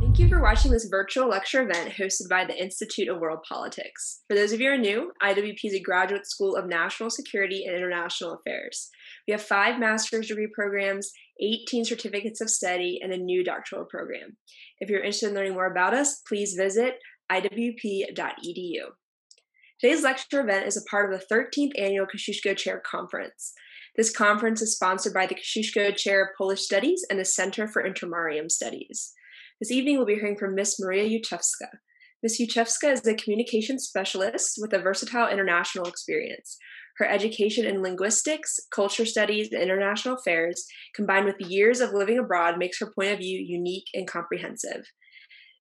Thank you for watching this virtual lecture event hosted by the Institute of World Politics. For those of you who are new, IWP is a graduate school of national security and international affairs. We have five master's degree programs, 18 certificates of study, and a new doctoral program. If you're interested in learning more about us, please visit iwp.edu. Today's lecture event is a part of the 13th annual Kosciuszko Chair Conference. This conference is sponsored by the Kosciuszko Chair of Polish Studies and the Center for Intermarium Studies. This evening, we'll be hearing from Miss Maria Juczewska. Miss Juczewska is a communication specialist with a versatile international experience. Her education in linguistics, culture studies, and international affairs, combined with years of living abroad, makes her point of view unique and comprehensive.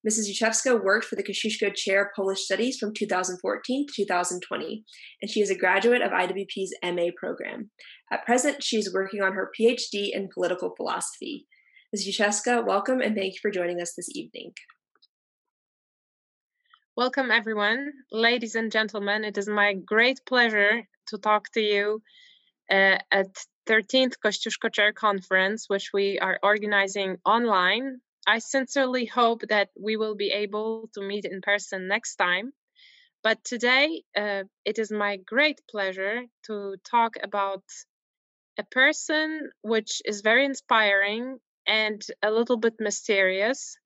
Mrs. Juczewska worked for the Kosciuszko Chair of Polish Studies from 2014 to 2020, and she is a graduate of IWP's MA program. At present, she is working on her PhD in political philosophy. Ms. Juczewska, welcome and thank you for joining us this evening. Welcome, everyone. Ladies and gentlemen, it is my great pleasure to talk to you uh, at 13th Kościuszko Chair Conference, which we are organizing online. I sincerely hope that we will be able to meet in person next time. But today, uh, it is my great pleasure to talk about a person which is very inspiring and a little bit mysterious,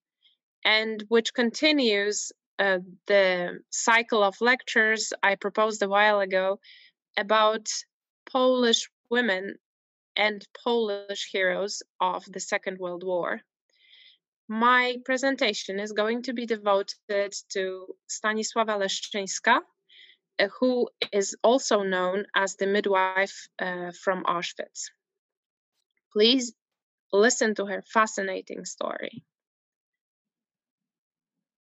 and which continues uh, the cycle of lectures I proposed a while ago about Polish women and Polish heroes of the Second World War. My presentation is going to be devoted to Stanisława Leszczyńska, uh, who is also known as the midwife uh, from Auschwitz. Please listen to her fascinating story.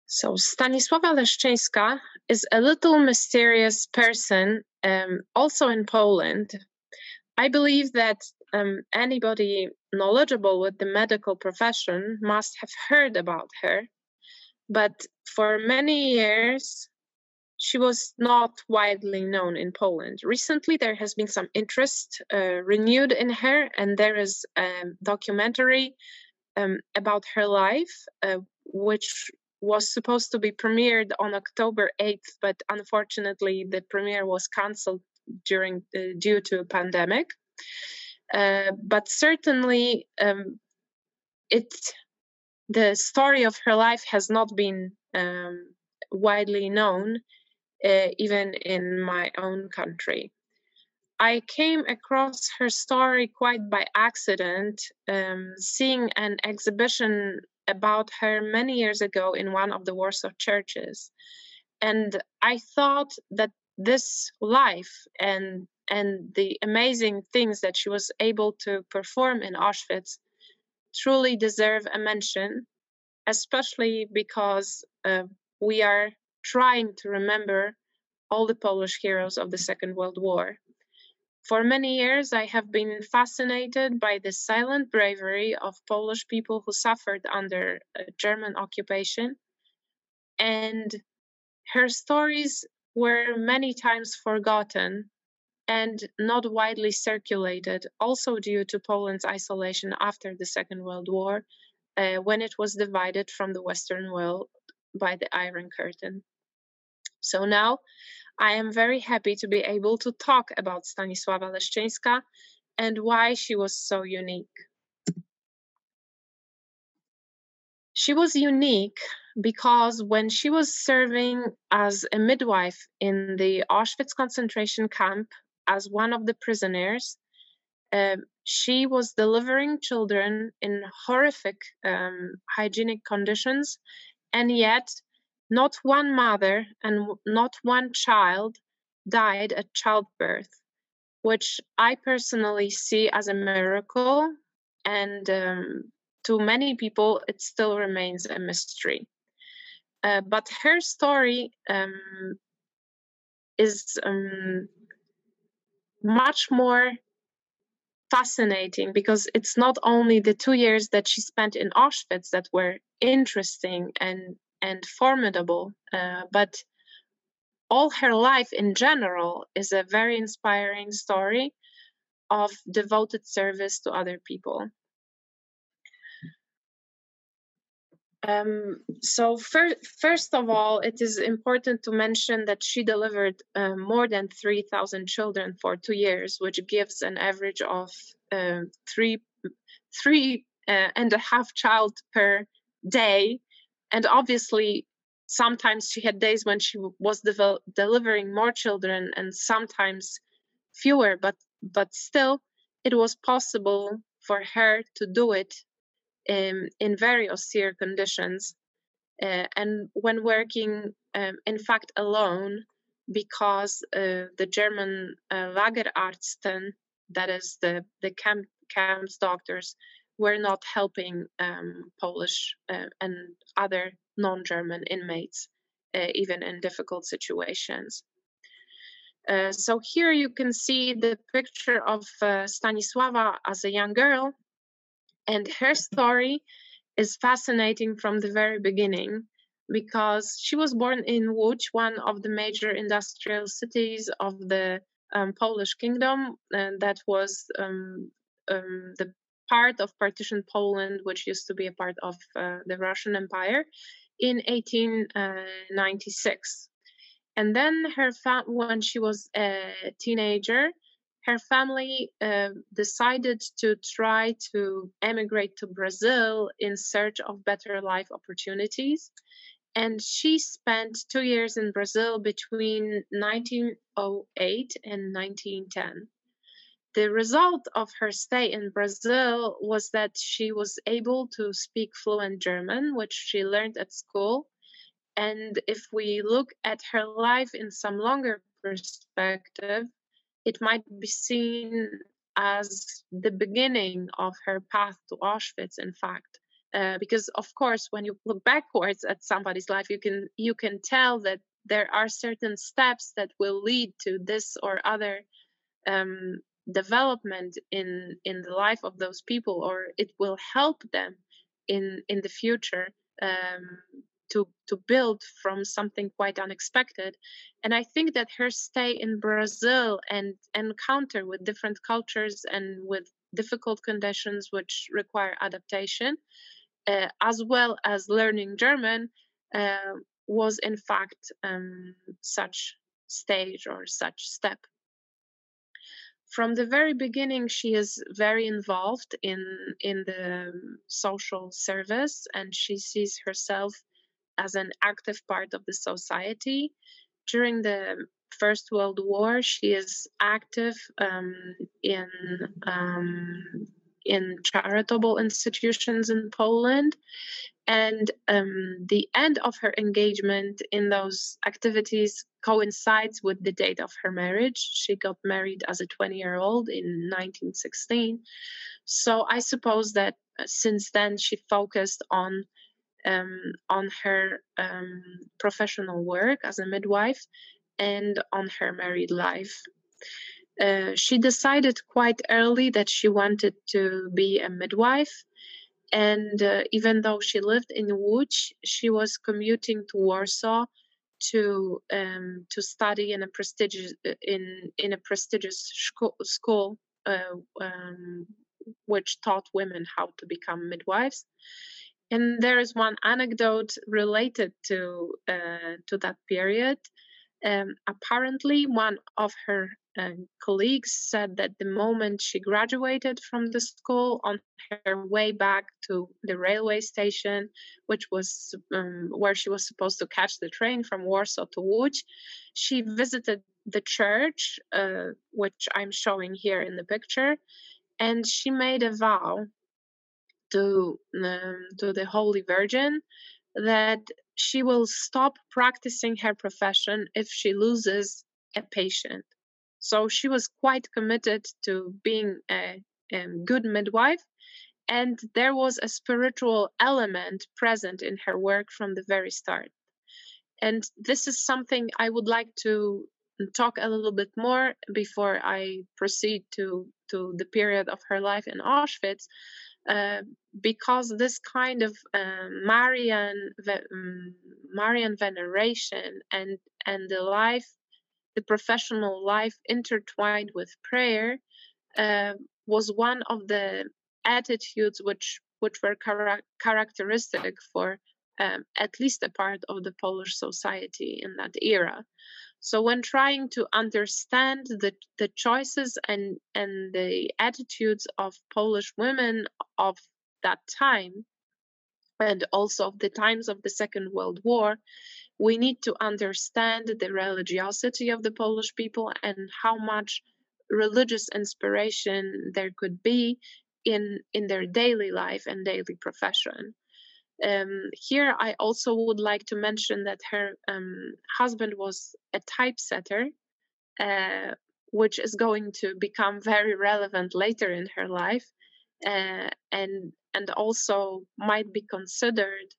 So, Stanisława Leszczyńska is a little mysterious person, um, also in Poland. I believe that um, anybody knowledgeable with the medical profession must have heard about her. But for many years, she was not widely known in Poland. Recently, there has been some interest uh, renewed in her, and there is a documentary um, about her life, uh, which was supposed to be premiered on October 8th, but unfortunately, the premiere was cancelled during uh, due to a pandemic. Uh, but certainly, um, it the story of her life has not been um, widely known uh, even in my own country. I came across her story quite by accident, um, seeing an exhibition about her many years ago in one of the Warsaw churches. And I thought that this life and and the amazing things that she was able to perform in Auschwitz truly deserve a mention, especially because uh, we are trying to remember all the Polish heroes of the Second World War. For many years, I have been fascinated by the silent bravery of Polish people who suffered under German occupation. And her stories were many times forgotten and not widely circulated, also due to Poland's isolation after the Second World War, uh, when it was divided from the Western world by the Iron Curtain. So now I am very happy to be able to talk about Stanisława Leszczyńska and why she was so unique. She was unique because when she was serving as a midwife in the Auschwitz concentration camp as one of the prisoners, um, she was delivering children in horrific um, hygienic conditions, and yet not one mother and not one child died at childbirth, which I personally see as a miracle. And um, to many people, it still remains a mystery. Uh, but her story um, is um, much more fascinating because it's not only the two years that she spent in Auschwitz that were interesting and and formidable, uh, but all her life in general is a very inspiring story of devoted service to other people. Um, so fir- first of all, it is important to mention that she delivered uh, more than 3,000 children for two years, which gives an average of uh, three, three uh, and a half child per day. And obviously, sometimes she had days when she was delivering more children and sometimes fewer, but but still, it was possible for her to do it um, in very austere conditions. Uh, and when working, um, in fact, alone, because uh, the German uh, Lagerärzte, that is the, the camp, camps doctors, were not helping um, Polish uh, and other non German inmates, uh, even in difficult situations. Uh, so here you can see the picture of uh, Stanisława as a young girl and her story is fascinating from the very beginning because she was born in Łódź, one of the major industrial cities of the um, Polish kingdom, and that was um, um, the part of partitioned Poland, which used to be a part of uh, the Russian Empire, in 1896. And then her fa- when she was a teenager, her family uh, decided to try to emigrate to Brazil in search of better life opportunities. And she spent two years in Brazil between 1908 and 1910. The result of her stay in Brazil was that she was able to speak fluent German, which she learned at school. And if we look at her life in some longer perspective, it might be seen as the beginning of her path to Auschwitz, in fact. Uh, because of course when you look backwards at somebody's life you can you can tell that there are certain steps that will lead to this or other um, development in in the life of those people or it will help them in in the future um, to to build from something quite unexpected. And i think that her stay in brazil and encounter with different cultures and with difficult conditions which require adaptation uh, as well as learning german uh, was in fact um, such stage or such step from the very beginning she is very involved in in the social service and she sees herself as an active part of the society. During the First World War, she is active um, in um, in charitable institutions in Poland, and um, the end of her engagement in those activities coincides with the date of her marriage. She got married as a 20 year old in 1916. So I suppose that uh, since then she focused on um, on her um, professional work as a midwife and on her married life. Uh, she decided quite early that she wanted to be a midwife. And uh, even though she lived in Łódź, she was commuting to Warsaw to um, to study in a prestigious in in a prestigious school, uh, um, which taught women how to become midwives. And there is one anecdote related to uh, to that period. Um, apparently, one of her uh, colleagues said that the moment she graduated from the school, on her way back to the railway station, which was um, where she was supposed to catch the train from Warsaw to Łódź, she visited the church, uh, which I'm showing here in the picture, and she made a vow to um, to the Holy Virgin that she will stop practicing her profession if she loses a patient. So she was quite committed to being a, a good midwife, and there was a spiritual element present in her work from the very start. And this is something I would like to talk a little bit more before I proceed to to the period of her life in Auschwitz, uh, because this kind of uh, Marian um, Marian veneration and and the life, the professional life intertwined with prayer, uh, was one of the attitudes which which were chara- characteristic for um, at least a part of the Polish society in that era. So when trying to understand the, the choices and, and the attitudes of Polish women of that time, and also of the times of the Second World War, we need to understand the religiosity of the Polish people and how much religious inspiration there could be in in their daily life and daily profession. Um, here, I also would like to mention that her um, husband was a typesetter, uh, which is going to become very relevant later in her life, uh, and and also might be considered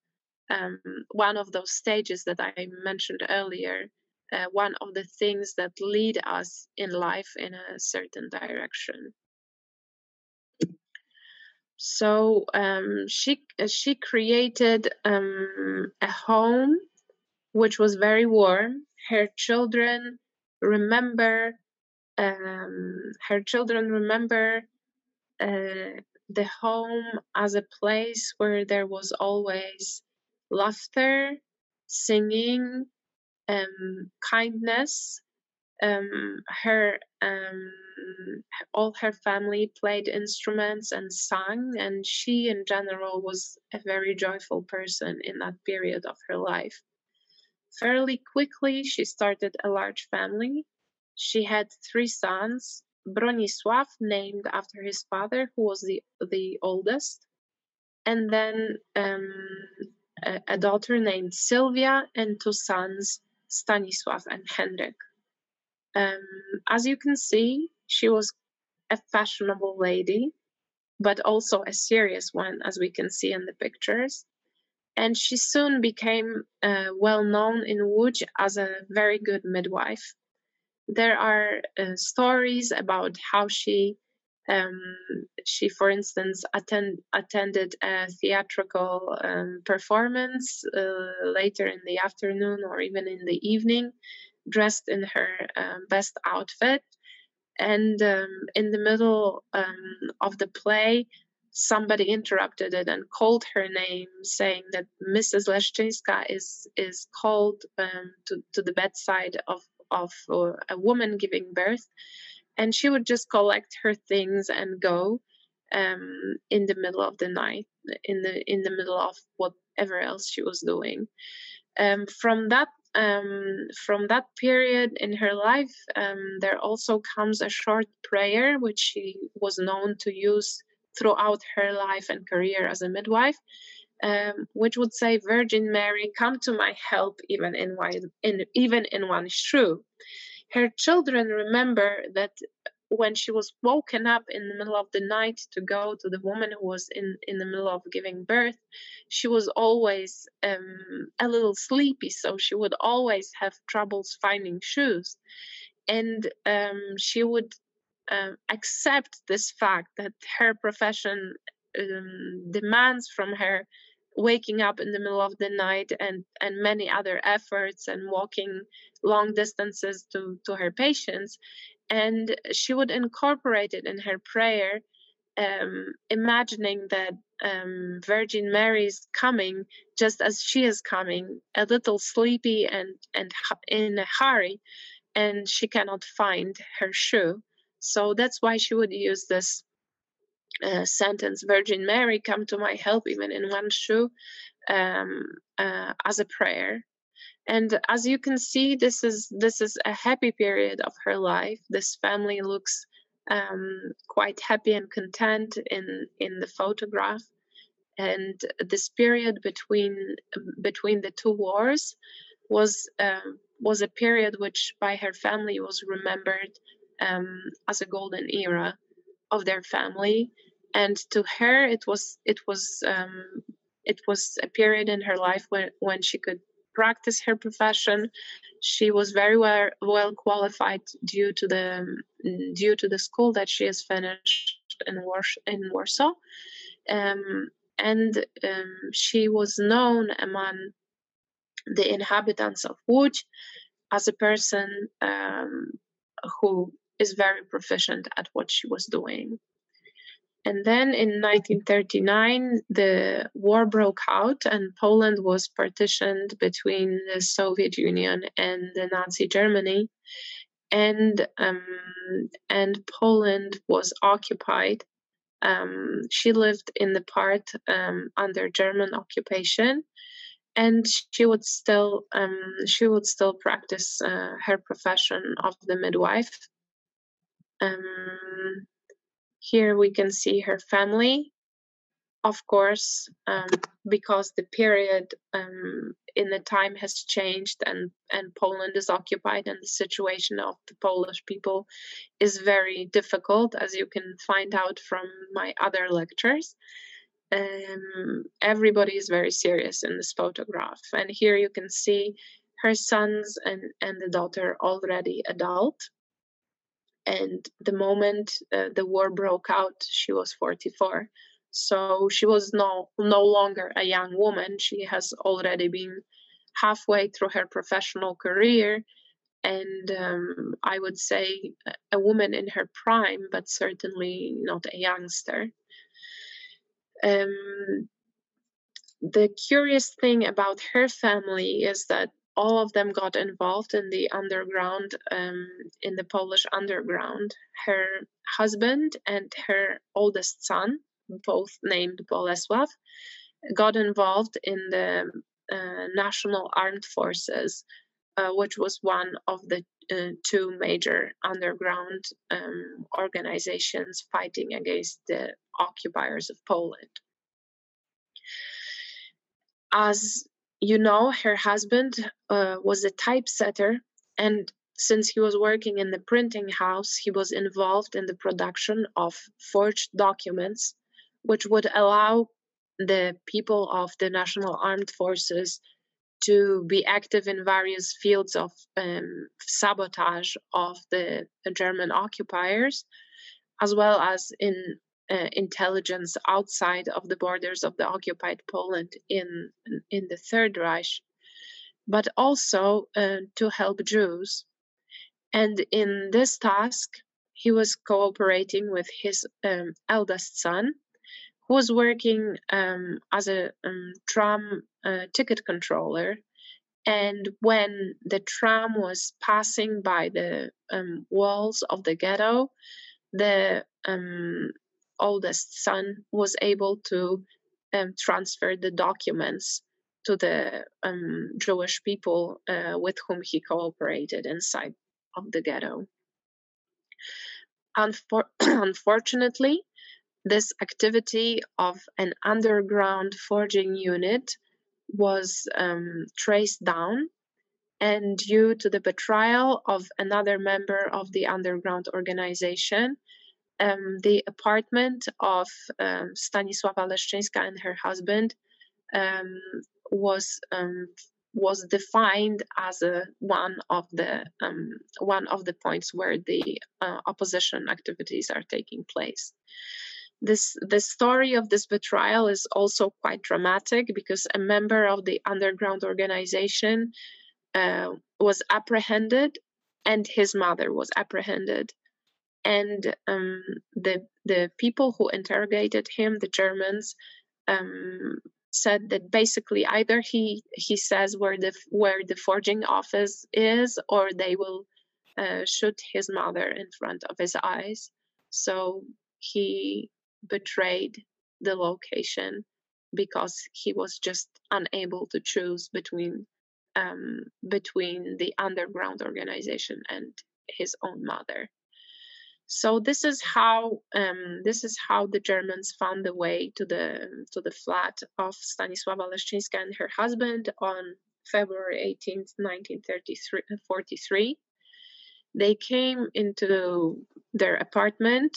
um, one of those stages that I mentioned earlier, uh, one of the things that lead us in life in a certain direction. So um, she uh, she created um, a home which was very warm. Her children remember um, her children remember uh, the home as a place where there was always laughter, singing, um, kindness. Um, her um, all her family played instruments and sang, and she, in general, was a very joyful person in that period of her life. Fairly quickly, she started a large family. She had three sons Bronisław, named after his father, who was the, the oldest, and then um, a, daughter named Sylvia, and two sons, Stanisław and Henryk. Um, as you can see, she was a fashionable lady, but also a serious one, as we can see in the pictures. And she soon became uh, well known in Łódź as a very good midwife. There are uh, stories about how she, um, she, for instance, attend, attended a theatrical um, performance uh, later in the afternoon or even in the evening, dressed in her um, best outfit. And um, in the middle um, of the play somebody interrupted it and called her name saying that mrs leszczyńska is is called to, to the bedside of of uh, a woman giving birth and she would just collect her things and go um, in the middle of the night in the in the middle of whatever else she was doing um, from that um, from that period in her life, um, there also comes a short prayer which she was known to use throughout her life and career as a midwife, um, which would say, "Virgin Mary, come to my help, even in one, in even in one shrew." Her children remember that when she was woken up in the middle of the night to go to the woman who was in in the middle of giving birth she was always um, a little sleepy so she would always have troubles finding shoes. And um, she would uh, accept this fact that her profession um, demands from her waking up in the middle of the night and and many other efforts and walking long distances to to her patients. And she would incorporate it in her prayer um, imagining that um, virgin mary is coming just as she is coming a little sleepy and and in a hurry and she cannot find her shoe. So that's why she would use this sentence virgin mary come to my help even in one shoe um, uh, as a prayer. And as you can see this is this is a happy period of her life. This family looks um, quite happy and content in in the photograph. And this period between between the two wars was um, was a period which by her family was remembered um, as a golden era of their family and to her it was it was um, it was a period in her life when when she could practice her profession. She was very well, well qualified due to the due to the school that she has finished in, in Warsaw, um, and um, she was known among the inhabitants of Łódź as a person um, who is very proficient at what she was doing. And then in 1939, the war broke out, and Poland was partitioned between the Soviet Union and the Nazi Germany, and um, and Poland was occupied. Um, she lived in the part um, under German occupation, and she would still um, she would still practice uh, her profession of the midwife. Um, here we can see her family, of course, um, because the period um, in the time has changed and, and Poland is occupied, and the situation of the Polish people is very difficult, as you can find out from my other lectures. Um, everybody is very serious in this photograph, and here you can see her sons and, and the daughter already adult and the moment uh, the war broke out she was 44 so she was no no longer a young woman. She has already been halfway through her professional career. And um, i would say a woman in her prime but certainly not a youngster. Um, the curious thing about her family is that all of them got involved in the underground, um, in the Polish underground. Her husband and her oldest son, both named Bolesław, got involved in the uh, National Armed Forces, uh, which was one of the uh, two major underground um, organizations fighting against the occupiers of Poland. As you know, her husband uh, was a typesetter, and since he was working in the printing house, he was involved in the production of forged documents, which would allow the people of the National Armed Forces to be active in various fields of um, sabotage of the, the German occupiers, as well as in uh, intelligence outside of the borders of the occupied Poland in in the Third Reich, but also uh, to help Jews. And in this task, he was cooperating with his um, eldest son, who was working um, as a um, tram uh, ticket controller. And when the tram was passing by the um, walls of the ghetto, the um, oldest son was able to um, transfer the documents to the um, Jewish people uh, with whom he cooperated inside of the ghetto. Unfor- unfortunately, this activity of an underground forging unit was um, traced down, and due to the betrayal of another member of the underground organization, um, the apartment of um, Stanisława Leszczyńska and her husband um, was um, was defined as a, one of the um, one of the points where the uh, opposition activities are taking place. This the story of this betrayal is also quite dramatic because a member of the underground organization uh, was apprehended and his mother was apprehended and um, the the people who interrogated him, the Germans, um, said that basically either he he says where the where the forging office is, or they will uh, shoot his mother in front of his eyes. So he betrayed the location because he was just unable to choose between um, between the underground organization and his own mother. So this is how um, this is how the Germans found the way to the to the flat of Stanisława Leszczyńska and her husband on February 18th, 1943. They came into their apartment.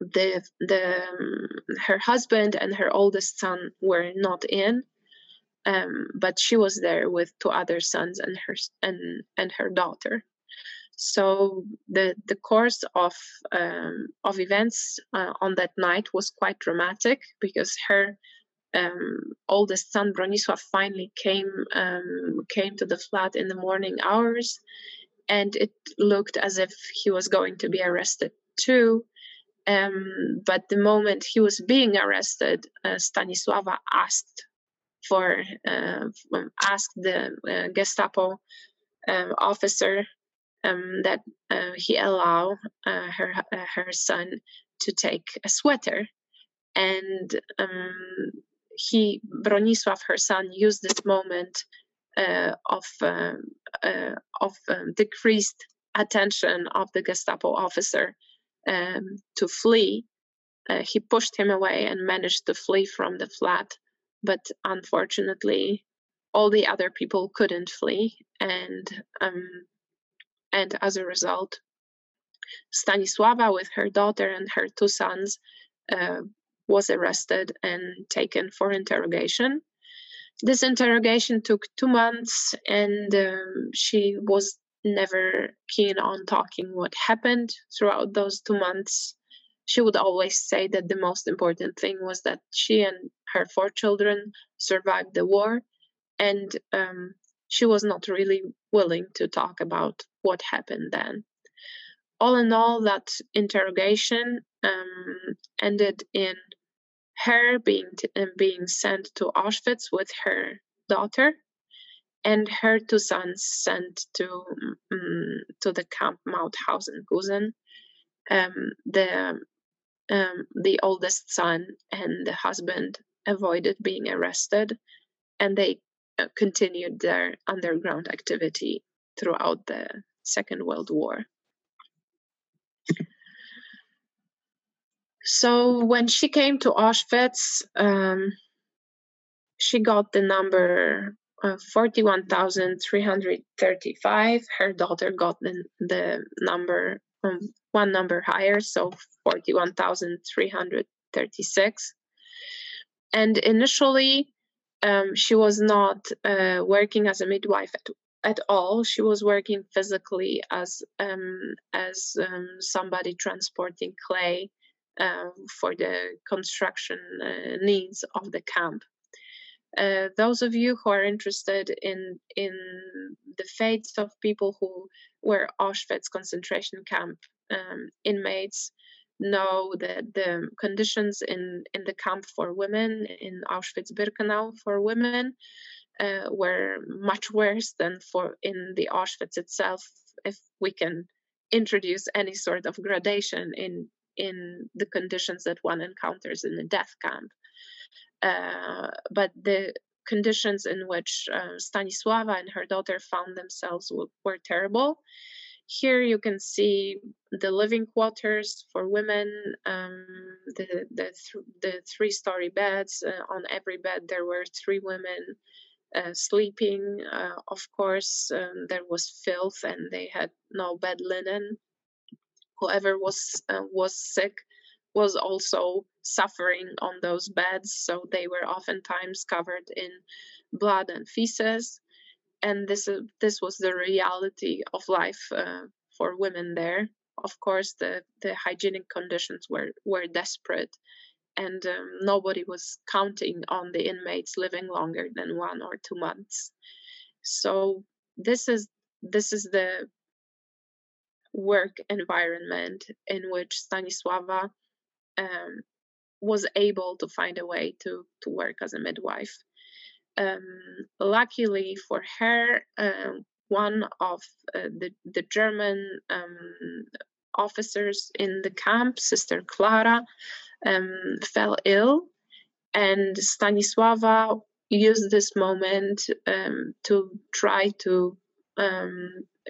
The the um, her husband and her oldest son were not in. um, but she was there with two other sons and her and and her daughter. So the the course of um, of events uh, on that night was quite dramatic because her um, oldest son Bronisław finally came um, came to the flat in the morning hours, and it looked as if he was going to be arrested too. Um, but the moment he was being arrested, uh, Stanisława asked for uh, asked the uh, Gestapo um, officer um, that uh, he allow uh, her uh, her son to take a sweater, and um, he Bronisław, her son, used this moment uh, of um, uh, of um, decreased attention of the Gestapo officer um, to flee. He pushed him away and managed to flee from the flat, but unfortunately, all the other people couldn't flee, and um, and as a result, Stanisława, with her daughter and her two sons, uh, was arrested and taken for interrogation. This interrogation took two months, and um, she was never keen on talking what happened throughout those two months. She would always say that the most important thing was that she and her four children survived the war, and um, she was not really willing to talk about what happened then. All in all, that interrogation um, ended in her being t- uh, being sent to Auschwitz with her daughter and her two sons sent to um, to the camp Mauthausen-Gusen. Um, the um, the oldest son and the husband avoided being arrested, and they uh, continued their underground activity throughout the Second World War. So when she came to Auschwitz, um, she got the number uh, 41,335. Her daughter got the, the number um, one number higher, so 41,336. And initially, um, she was not uh, working as a midwife at, at all. She was working physically as um, as um, somebody transporting clay uh, for the construction uh, needs of the camp. Uh, those of you who are interested in in the fates of people who were Auschwitz concentration camp um, inmates know that the conditions in in the camp for women in Auschwitz-Birkenau for women uh, were much worse than for in the Auschwitz itself. If we can introduce any sort of gradation in in the conditions that one encounters in a death camp. Uh, but the conditions in which uh, Stanisława and her daughter found themselves were, were, terrible. Here you can see the living quarters for women, um, the the, th- the three story beds. Uh, on every bed there were three women uh, sleeping. Uh, of course, um, there was filth and they had no bed linen. Whoever was uh, was sick was also suffering on those beds so they were oftentimes covered in blood and feces. And this is this was the reality of life uh, for women there. Of course the the hygienic conditions were were desperate and um, nobody was counting on the inmates living longer than one or two months so this is this is the work environment in which Stanisława um, was able to find a way to, to work as a midwife. Um, luckily for her, um, one of uh, the, the German um, officers in the camp, Sister Clara, um, fell ill, and Stanisława used this moment um, to try to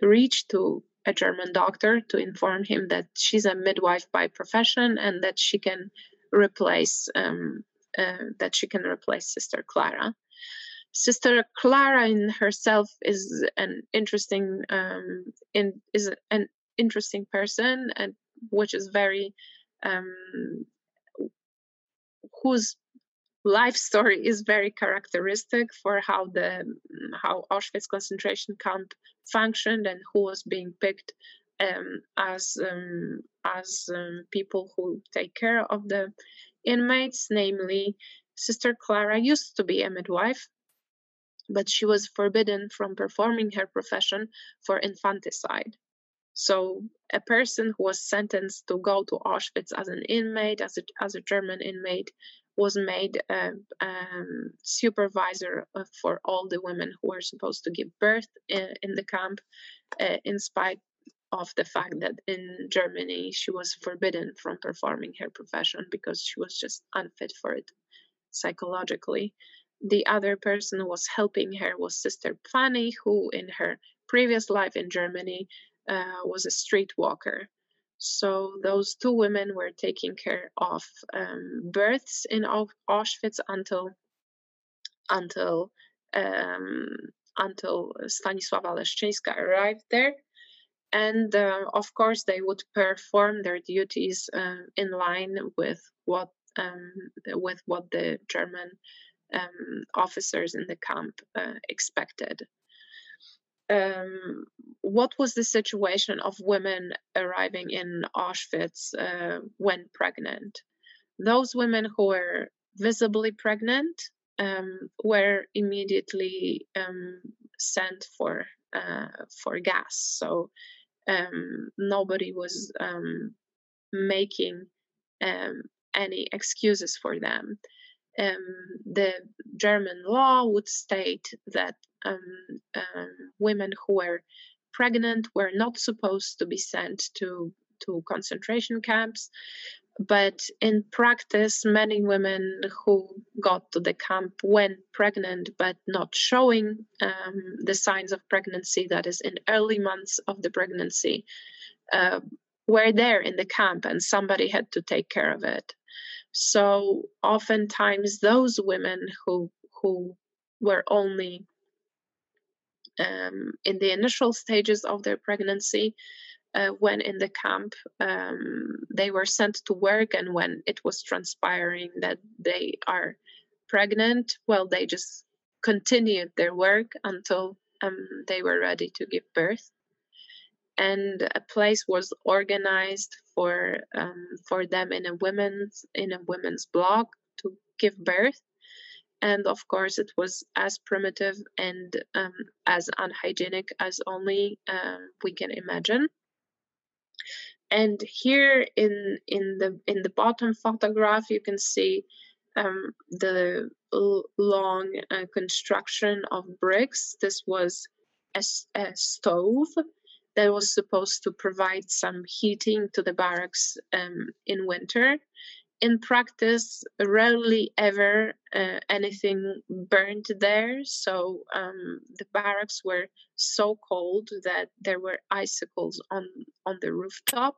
reach to a German doctor to inform him that she's a midwife by profession and that she can replace um, uh, that she can replace Sister Clara. Sister Clara in herself is an interesting um, in, is an interesting person and which is very um, whose life story is very characteristic for how the how Auschwitz concentration camp functioned and who was being picked um, as um, as um, people who take care of the inmates. Namely, Sister Clara used to be a midwife, but she was forbidden from performing her profession for infanticide. So a person who was sentenced to go to Auschwitz as an inmate, as a, as a German inmate, was made a um, supervisor for all the women who were supposed to give birth in, in the camp, uh, in spite of the fact that in Germany she was forbidden from performing her profession because she was just unfit for it psychologically. The other person who was helping her was Sister Fanny, who in her previous life in Germany uh, was a street walker. So those two women were taking care of um, births in Auschwitz until until um, until Stanisława Leszczyńska arrived there. And uh, of course, they would perform their duties uh, in line with what um, with what the German um, officers in the camp uh, expected um, what was the situation of women arriving in Auschwitz uh, when pregnant? Those women who were visibly pregnant um, were immediately um, sent for uh, for gas. So um, nobody was um, making um, any excuses for them. The German law would state that um, um, women who were pregnant were not supposed to be sent to to concentration camps. But in practice many women who got to the camp when pregnant but not showing um, the signs of pregnancy that is in early months of the pregnancy uh, were there in the camp and somebody had to take care of it so oftentimes those women who who were only um, in the initial stages of their pregnancy, uh, when in the camp, um, they were sent to work, and when it was transpiring that they are pregnant, well, they just continued their work until um, they were ready to give birth. And a place was organized for um, for them in a women's in a women's block to give birth. And of course it was as primitive and um, as unhygienic as only uh, we can imagine. And here in in the in the bottom photograph you can see um, the long uh, construction of bricks. This was a, a, stove that was supposed to provide some heating to the barracks um, in winter in practice, rarely ever uh, anything burned there. So um, the barracks were so cold that there were icicles on on the rooftop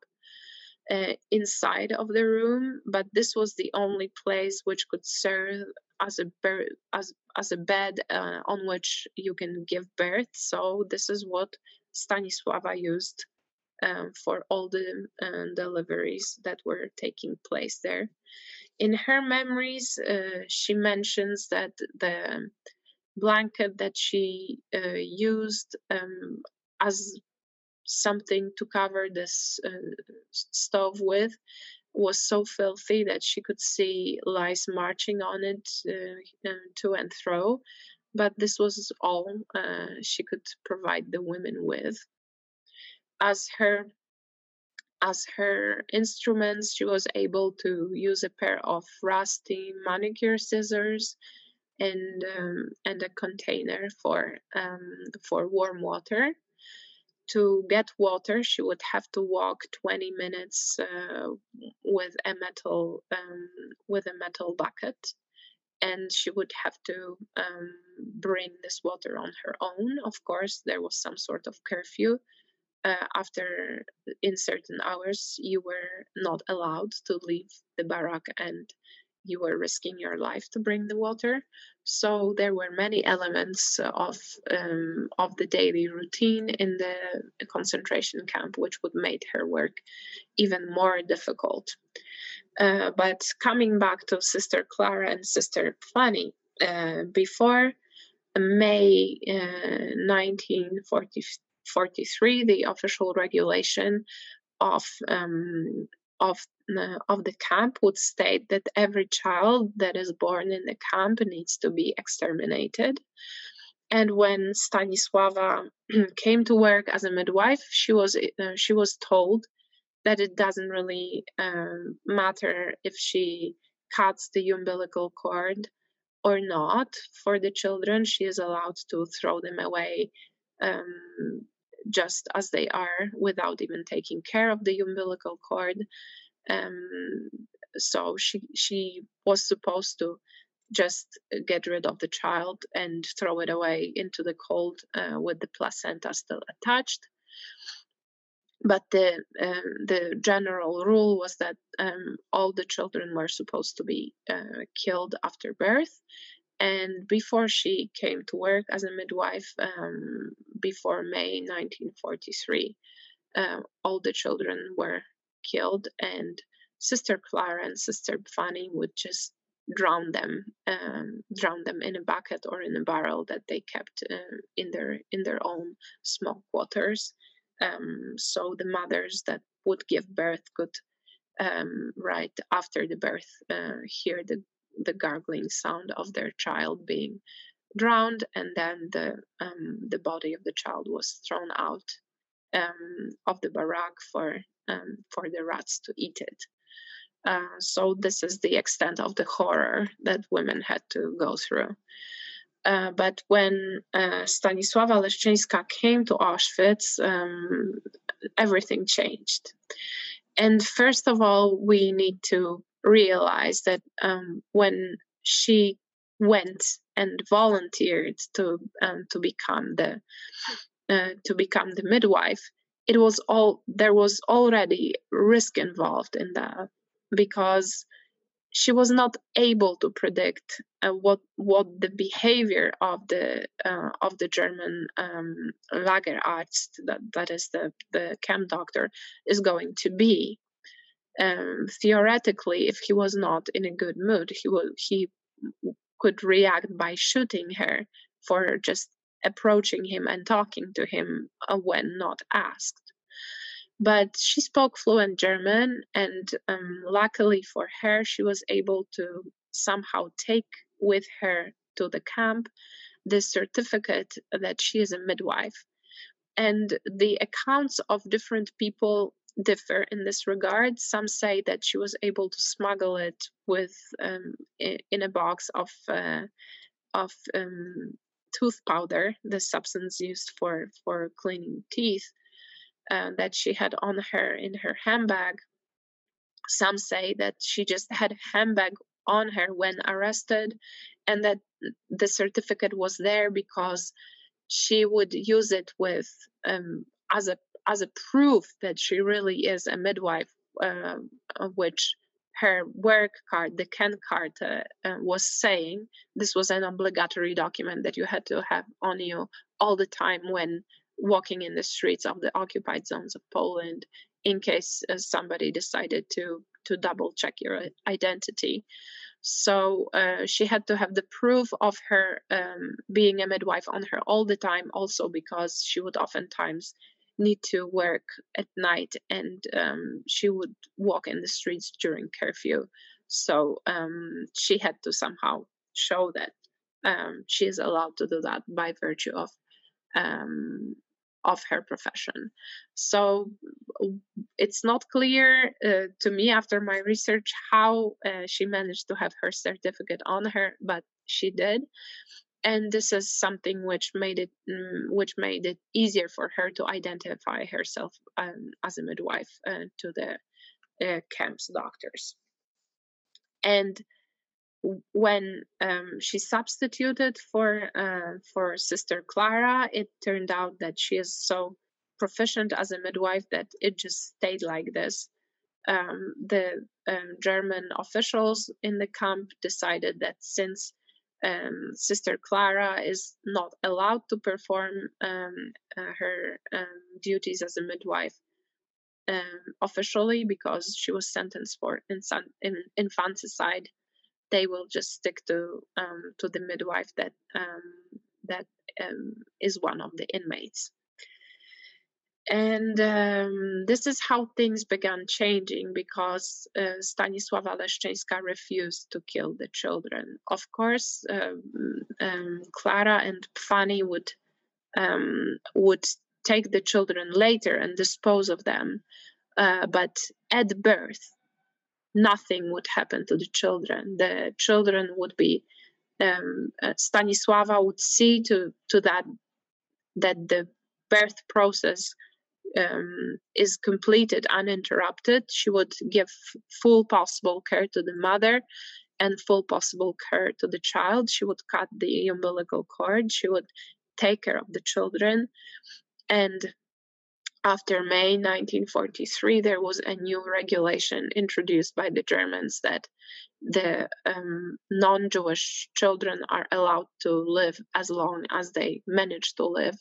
uh, inside of the room. But this was the only place which could serve as a as as a bed uh, on which you can give birth. So this is what Stanisława used um, for all the uh, deliveries that were taking place there. In her memories, uh, she mentions that the blanket that she uh, used um, as something to cover this uh, stove with was so filthy that she could see lice marching on it uh, to and fro. But this was all uh, she could provide the women with. As her as her instruments she was able to use a pair of rusty manicure scissors and um, and a container for um, for warm water. To get water she would have to walk 20 minutes uh, with a metal um, with a metal bucket and she would have to um, bring this water on her own. Of course there was some sort of curfew uh, after in certain hours you were not allowed to leave the barrack and you were risking your life to bring the water. So there were many elements of um, of the daily routine in the concentration camp which would make her work even more difficult Uh, but coming back to Sister Clara and Sister Fanny, uh, before May 1943, uh, the official regulation of um, of uh, of the camp would state that every child that is born in the camp needs to be exterminated. And when Stanisława came to work as a midwife, she was uh, she was told that it doesn't really um, matter if she cuts the umbilical cord or not for the children. She is allowed to throw them away um, just as they are without even taking care of the umbilical cord. Um, so she she was supposed to just get rid of the child and throw it away into the cold uh, with the placenta still attached. But the uh, the general rule was that um, all the children were supposed to be uh, killed after birth, and before she came to work as a midwife, um, before May 1943, uh, all the children were killed, and Sister Clara and Sister Fanny would just drown them, um, drown them in a bucket or in a barrel that they kept uh, in their in their own small quarters. Um, so the mothers that would give birth could um, right after the birth uh, hear the the gargling sound of their child being drowned, and then the um, the body of the child was thrown out um, of the barrack for um, for the rats to eat it. Uh, so this is the extent of the horror that women had to go through. Uh, but when uh, Stanisława Leszczyńska came to Auschwitz, um, everything changed. And first of all, we need to realize that um, when she went and volunteered to um, to become the uh, to become the midwife, it was all there was already risk involved in that because she was not able to predict uh, what what the behavior of the uh, of the German um, Lagerarzt that that is the the camp doctor is going to be um, theoretically, if he was not in a good mood, he would he could react by shooting her for just approaching him and talking to him uh, when not asked. But she spoke fluent German, and um, luckily for her, she was able to somehow take with her to the camp the certificate that she is a midwife. And the accounts of different people differ in this regard. Some say that she was able to smuggle it with um, in a box of uh, of um, tooth powder, the substance used for for cleaning teeth, uh, that she had on her in her handbag. Some say that she just had handbag on her when arrested, and that the certificate was there because she would use it with um, as a as a proof that she really is a midwife, uh, which her work card, the Ken card, uh, uh, was saying. This was an obligatory document that you had to have on you all the time when walking in the streets of the occupied zones of Poland, in case uh, somebody decided to to double check your identity. So uh, she had to have the proof of her um, being a midwife on her all the time, also because she would oftentimes need to work at night and um, she would walk in the streets during curfew. So um, she had to somehow show that um, she is allowed to do that by virtue of um, of her profession. So it's not clear uh, to me after my research how uh, she managed to have her certificate on her, but she did and this is something which made it um, which made it easier for her to identify herself um, as a midwife uh, to the uh, camp's doctors and when um, she substituted for uh, for sister clara it turned out that she is so proficient as a midwife that it just stayed like this um, the um, german officials in the camp decided that since um, Sister Clara is not allowed to perform um, uh, her um, duties as a midwife officially because she was sentenced for insan- in, infanticide. They will just stick to um, to the midwife that um, that um, is one of the inmates. And um, this is how things began changing because uh, Stanisława Leszczyńska refused to kill the children. Of course, um, Clara and Fanny would would take the children later and dispose of them, uh, but at birth, nothing would happen to the children. The children would be um, uh, Stanisława would see to to that that the birth process um, is completed uninterrupted. She would give full possible care to the mother and full possible care to the child. She would cut the umbilical cord. She would take care of the children. And after May 1943, there was a new regulation introduced by the Germans that the um, non Jewish children are allowed to live as long as they manage to live.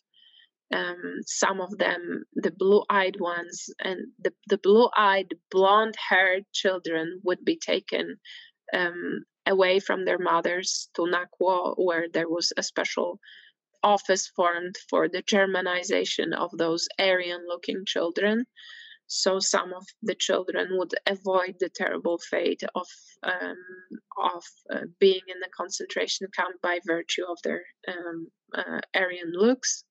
Um, some of them, the blue eyed ones, and the, the blue eyed, blonde haired children would be taken um, away from their mothers to Nakło, where there was a special office formed for the Germanization of those Aryan looking children. So some of the children would avoid the terrible fate of um, of uh, being in the concentration camp by virtue of their um, uh, Aryan looks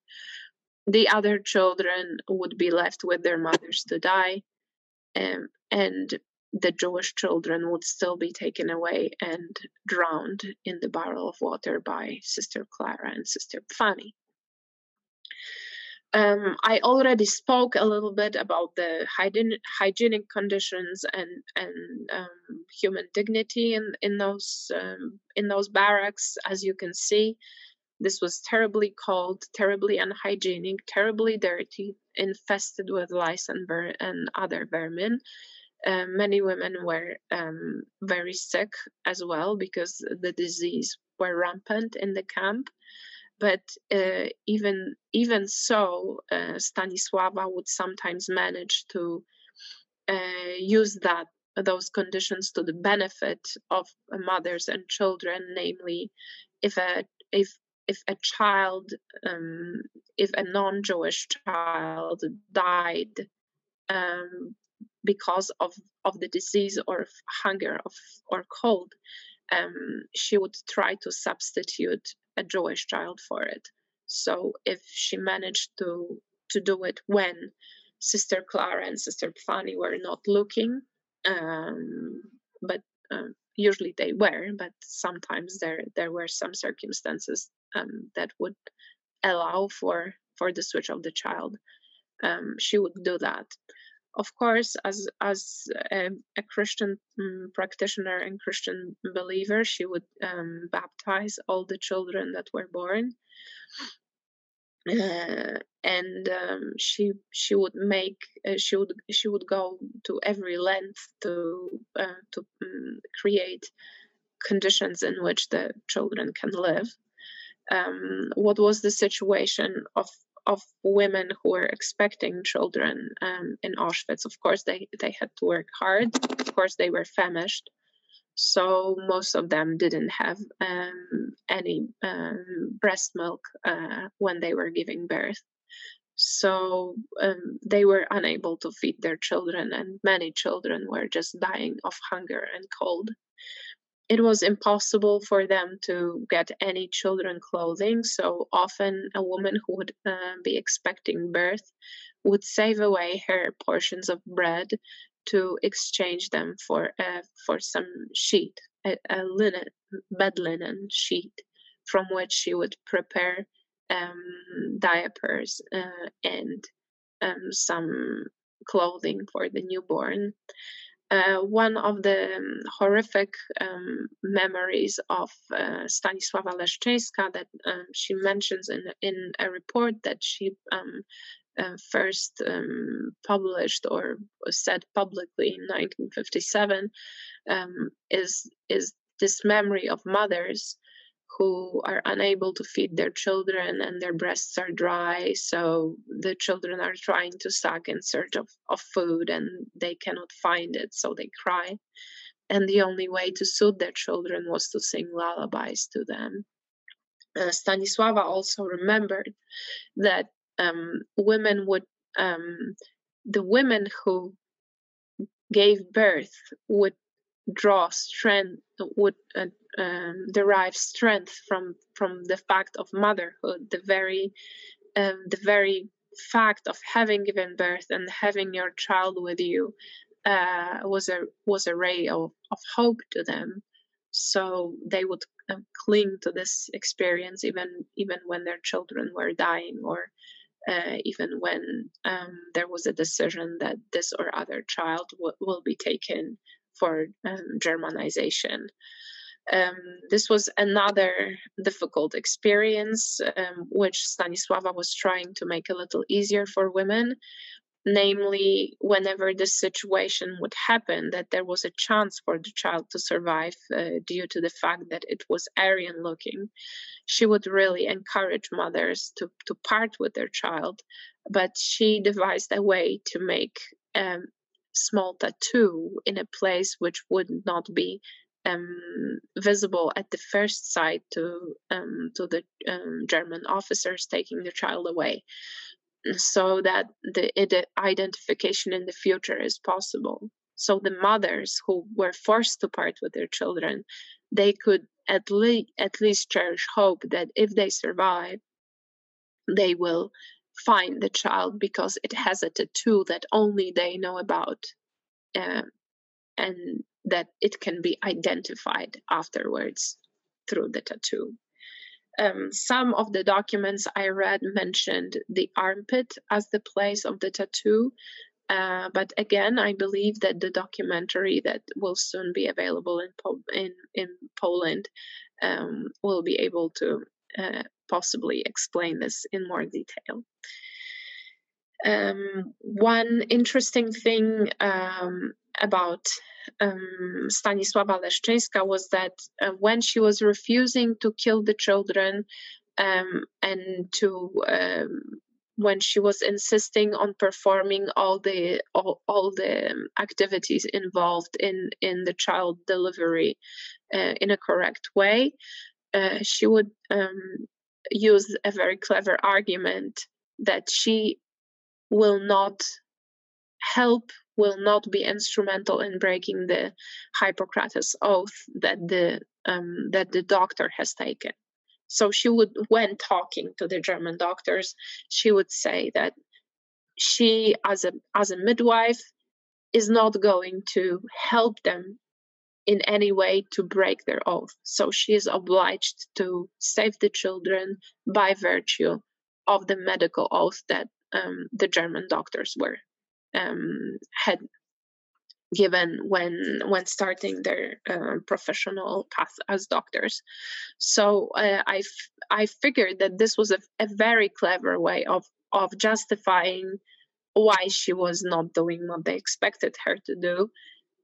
the other children would be left with their mothers to die um, and the jewish children would still be taken away and drowned in the barrel of water by sister clara and sister fanny um, I already spoke a little bit about the hygienic, conditions and and um, human dignity in in those um, in those barracks. As you can see, this was terribly cold, terribly unhygienic, terribly dirty, infested with lice and, ver- and other vermin. Uh, many women were um, very sick as well because the disease were rampant in the camp. But uh, even even so, uh, Stanisława would sometimes manage to uh, use that those conditions to the benefit of mothers and children. Namely, if a if if a child, um, if a non-Jewish child died um, because of of the disease or hunger of, or cold, um, she would try to substitute a Jewish child for it. So if she managed to to do it when Sister Clara and Sister Fanny were not looking, um, but uh, usually they were, but sometimes there there were some circumstances um, that would allow for for the switch of the child um, she would do that of course as as a, a christian um, practitioner and christian believer she would um, baptize all the children that were born. Uh, and um, she she would make uh, she would she would go to every length to uh, to um, create conditions in which the children can live. Um, what was the situation of of women who were expecting children um, in Auschwitz. Of course, they they had to work hard. Of course, they were famished, so most of them didn't have um, any um, breast milk uh, when they were giving birth. So um, they were unable to feed their children, and many children were just dying of hunger and cold it was impossible for them to get any children clothing so often a woman who would uh, be expecting birth would save away her portions of bread to exchange them for uh, for some sheet a, a, linen bed linen sheet from which she would prepare um, diapers uh, and um, some clothing for the newborn uh, one of the um, horrific um, memories of uh, Stanisława Leszczyńska that um, she mentions in in a report that she um, uh, first um, published or said publicly in 1957 um, is is this memory of mothers who are unable to feed their children and their breasts are dry. So the children are trying to suck in search of, of food and they cannot find it so they cry. And the only way to soothe their children was to sing lullabies to them. Uh, Stanisława also remembered that um, women would um, the women who gave birth would draw strength would uh, um, derive strength from from the fact of motherhood the very um, the very fact of having given birth and having your child with you uh, was a was a ray of, of hope to them. So they would um, cling to this experience even even when their children were dying or uh, even when um, there was a decision that this or other child w- will be taken for um, Germanization. Um, this was another difficult experience, um, which Stanisława was trying to make a little easier for women. Namely, whenever this situation would happen, that there was a chance for the child to survive uh, due to the fact that it was Aryan looking, she would really encourage mothers to, to part with their child. But she devised a way to make um, small tattoo in a place which would not be um, visible at the first sight to um, to the um, German officers taking the child away, so that the identification in the future is possible. So the mothers who were forced to part with their children, they could at least at least cherish hope that if they survive, they will find the child because it has a tattoo that only they know about uh, and that it can be identified afterwards through the tattoo. Um, some of the documents I read mentioned the armpit as the place of the tattoo, uh, but again, I believe that the documentary that will soon be available in in, in Poland um, will be able to uh, possibly explain this in more detail. Um, one interesting thing um, about um, Stanisława Leszczyńska was that uh, when she was refusing to kill the children um, and to um, when she was insisting on performing all the all, all the activities involved in in the child delivery uh, in a correct way, uh, she would um, use a very clever argument that she will not help will not be instrumental in breaking the Hippocrates oath that the um, that the doctor has taken. So she would, when talking to the German doctors, she would say that she, as a as a midwife, is not going to help them in any way to break their oath. So she is obliged to save the children by virtue of the medical oath that um, the German doctors were um, had given when when starting their uh, professional path as doctors. So uh, I I figured that this was a, a very clever way of of justifying why she was not doing what they expected her to do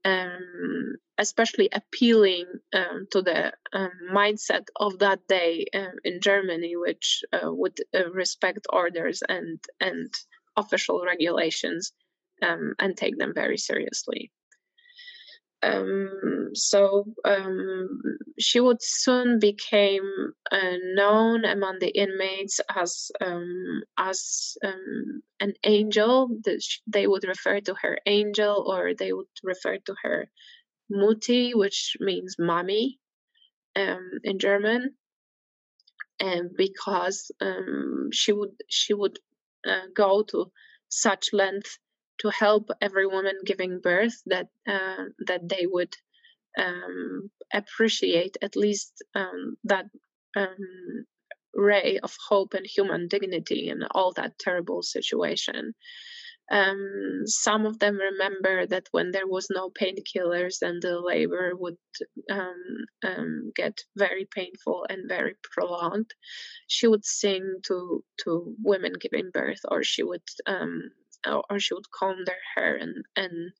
um, especially appealing um, to the um, mindset of that day uh, in Germany, which uh, would uh, respect orders and and official regulations um, and take them very seriously. Um, so um, she would soon became uh, known among the inmates as um, as um, an angel. They would refer to her angel, or they would refer to her Mutti, which means mommy um, in German. And because um, she would she would uh, go to such length to help every woman giving birth that uh, that they would um, appreciate at least um, that um, ray of hope and human dignity in all that terrible situation. Um, some of them remember that when there was no painkillers and the labor would um, um, get very painful and very prolonged, she would sing to to women giving birth, or she would or she would comb their hair and and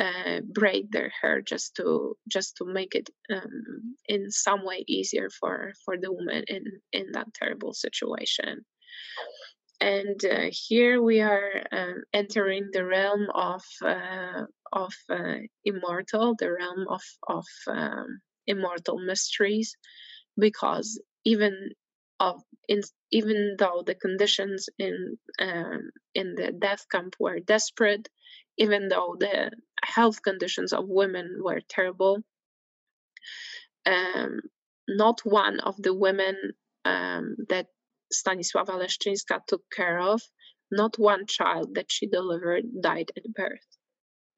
uh, braid their hair just to just to make it um, in some way easier for for the woman in in that terrible situation. And uh, here we are um, entering the realm of uh, of uh, immortal the realm of of um, immortal mysteries because even of in, even though the conditions in um, in the death camp were desperate even though the health conditions of women were terrible. Um, not one of the women um, that Stanisława Leszczyńska took care of, not one child that she delivered died at birth.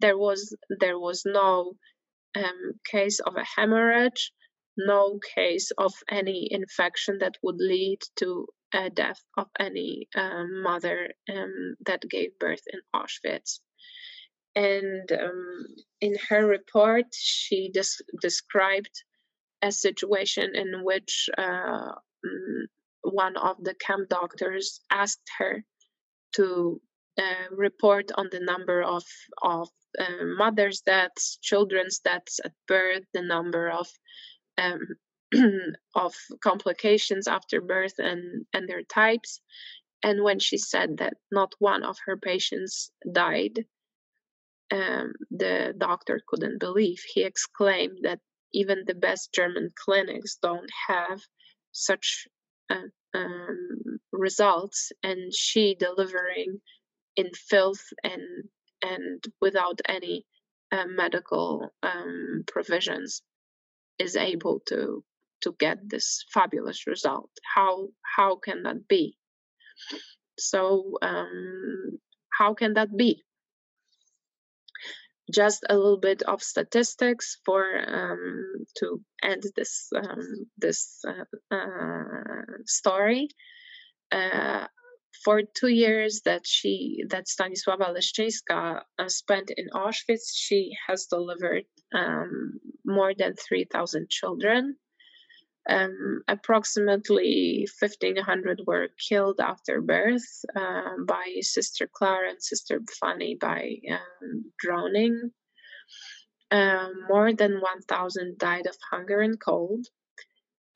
There was there was no um, case of a hemorrhage, no case of any infection that would lead to a death of any um, mother um, that gave birth in Auschwitz. And um, in her report she des- described a situation in which uh, mm, one of the camp doctors asked her to uh, report on the number of of uh, mothers deaths, children's deaths at birth, the number of of complications after birth and and their types. And when she said that not one of her patients died, um, the doctor couldn't believe. He exclaimed that even the best German clinics don't have such uh, um, results, and she delivering in filth and and without any uh, medical um, provisions is able to to get this fabulous result. How how can that be? So um, how can that be? just a little bit of statistics for um, to end this um, this uh, uh, story. Uh, for two years that she that Stanisława Leszczyńska uh, spent in Auschwitz, she has delivered um, more than three thousand children. Um, approximately 1500 were killed after birth uh, by Sister Clara and Sister Fanny by um, drowning. Uh, more than 1000 died of hunger and cold.